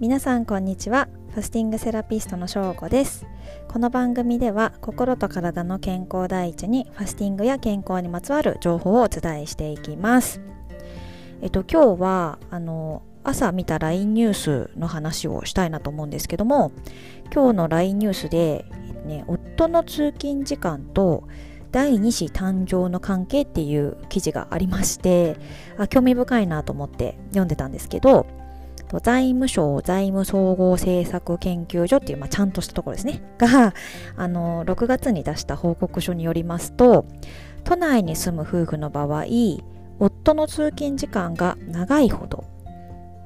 皆さんこんにちは。ファスティングセラピストのしょうこです。この番組では心と体の健康第一にファスティングや健康にまつわる情報をお伝えしていきます。えっと今日はあの朝見た LINE ニュースの話をしたいなと思うんですけども今日の LINE ニュースで、ね、夫の通勤時間と第2子誕生の関係っていう記事がありましてあ興味深いなと思って読んでたんですけど財務省財務総合政策研究所っていう、まあ、ちゃんとしたところですね。が、あの、6月に出した報告書によりますと、都内に住む夫婦の場合、夫の通勤時間が長いほど、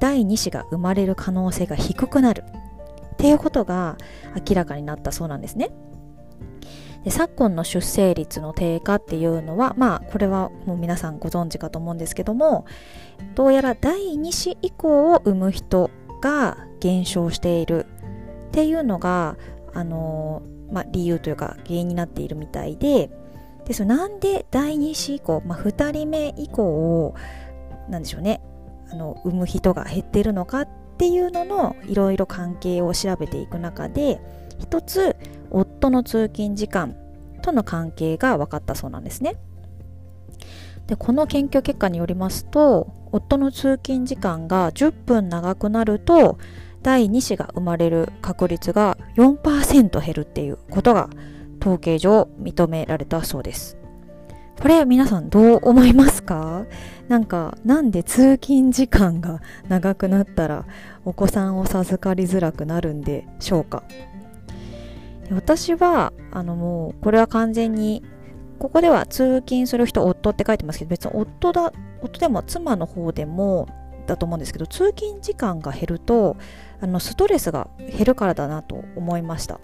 第2子が生まれる可能性が低くなるっていうことが明らかになったそうなんですね。で昨今の出生率の低下っていうのはまあこれはもう皆さんご存知かと思うんですけどもどうやら第2子以降を産む人が減少しているっていうのがあのまあ、理由というか原因になっているみたいででそなんで第2子以降、まあ、2人目以降をなんでしょうねあの産む人が減っているのかっていうののいろいろ関係を調べていく中で一つ夫の通勤時間との関係が分かったそうなんですね。でこの研究結果によりますと夫の通勤時間が10分長くなると第2子が生まれる確率が4%減るっていうことが統計上認められたそうです。これ皆さんどう思いますか？なんかなんで通勤時間が長くなったらお子さんを授かりづらくなるんでしょうか？私はあのもうこれは完全にここでは通勤する人夫って書いてますけど別に夫だ夫でも妻の方でもだと思うんですけど通勤時間が減るとあのストレスが減るからだなと思いました。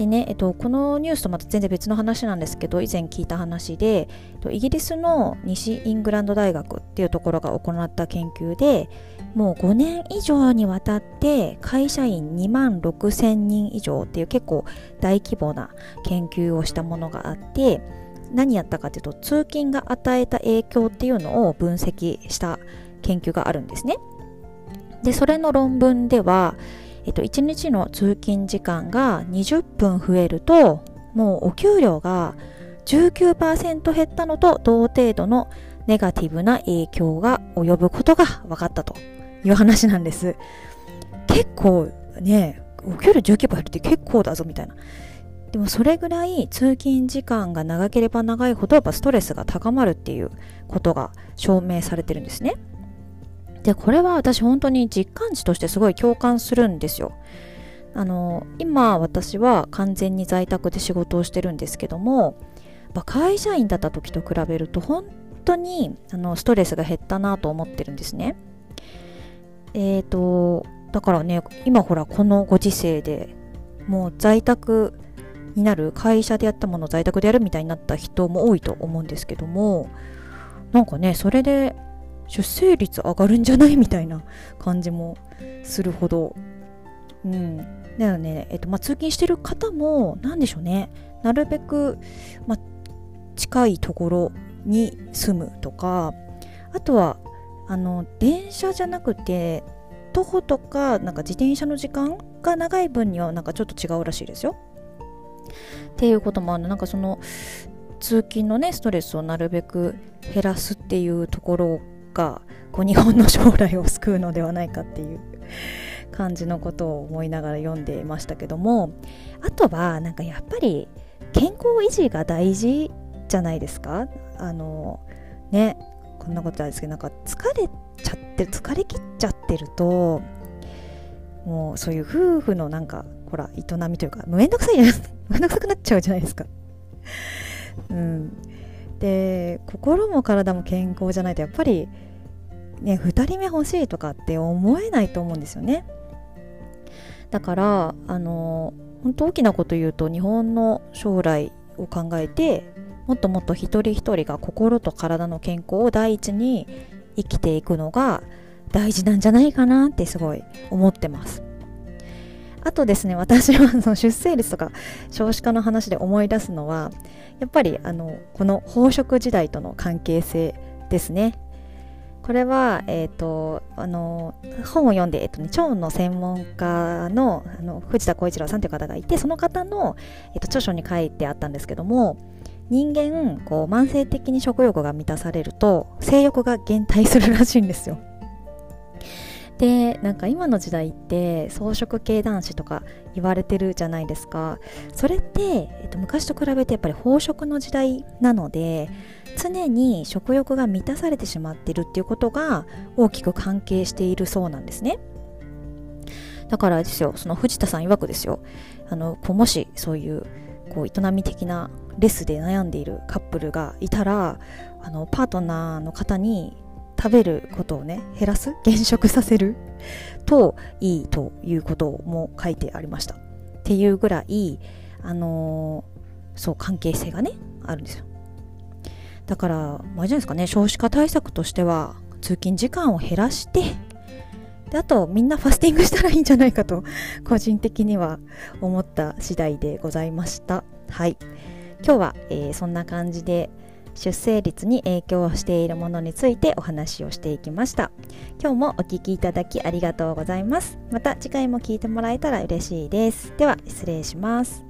でね、えっと、このニュースとまた全然別の話なんですけど以前聞いた話でイギリスの西イングランド大学っていうところが行った研究でもう5年以上にわたって会社員2万6千人以上っていう結構大規模な研究をしたものがあって何やったかというと通勤が与えた影響っていうのを分析した研究があるんですね。でそれの論文ではえっと、1日の通勤時間が20分増えるともうお給料が19%減ったのと同程度のネガティブな影響が及ぶことが分かったという話なんです。結構ね、お給料19%減るって結構だぞみたいな。でもそれぐらい通勤時間が長ければ長いほどやっぱストレスが高まるっていうことが証明されてるんですね。でこれは私本当に実感値としてすごい共感するんですよ。あの今私は完全に在宅で仕事をしてるんですけども会社員だった時と比べると本当にあのストレスが減ったなと思ってるんですね。えっ、ー、とだからね今ほらこのご時世でもう在宅になる会社でやったものを在宅でやるみたいになった人も多いと思うんですけどもなんかねそれで出生率上がるんじゃない？みたいな感じもするほど、うん。だよね、えっと、まあ、通勤してる方も、何でしょうね、なるべく、まあ、近いところに住むとか、あとは、あの、電車じゃなくて、徒歩とか、なんか自転車の時間が長い分には、なんかちょっと違うらしいですよ。っていうこともあるなんかその通勤のねストレスをなるべく減らすっていうところがこう日本の将来を救うのではないかっていう感じのことを思いながら読んでいましたけどもあとはなんかやっぱり健康維持が大事じゃないですか？あのねこんなことないですけどなんか疲れちゃって疲れきっちゃってるともうそういう夫婦のなんかほら営みというかめんどくさいじゃないですか。めんどくさくなっちゃうじゃないですか。うん。で心も体も健康じゃないとやっぱりね2人目欲しいとかって思えないと思うんですよね。だからあの本当大きなこと言うと日本の将来を考えてもっともっと一人一人が心と体の健康を第一に生きていくのが大事なんじゃないかなってすごい思ってます。あとですね私はその出生率とか少子化の話で思い出すのはやっぱりあのこの飽食時代との関係性ですねこれは、えーと、あの本を読んで、えーとね、腸の専門家のあの藤田浩一郎さんという方がいてその方の、えーと、著書に書いてあったんですけども人間こう慢性的に食欲が満たされると性欲が減退するらしいんですよ。でなんか今の時代って草食系男子とか言われてるじゃないですか。それって、えっと、昔と比べてやっぱり飽食の時代なので常に食欲が満たされてしまってるっていうことが大きく関係しているそうなんですね。だからですよその藤田さん曰くですよ。あのもしそういうこう営み的なレスで悩んでいるカップルがいたらあのパートナーの方に食べることをね減らす？減食させる？といいということも書いてありました。っていうぐらいあのー、そう関係性がねあるんですよ。だからまあじゃないですかね少子化対策としては通勤時間を減らしてであとみんなファスティングしたらいいんじゃないかと 個人的には思った次第でございました。はい。今日は、えー、そんな感じで出生率に影響しているものについてお話をしていきました。今日もお聴きいただきありがとうございます。また次回も聞いてもらえたら嬉しいです。では失礼します。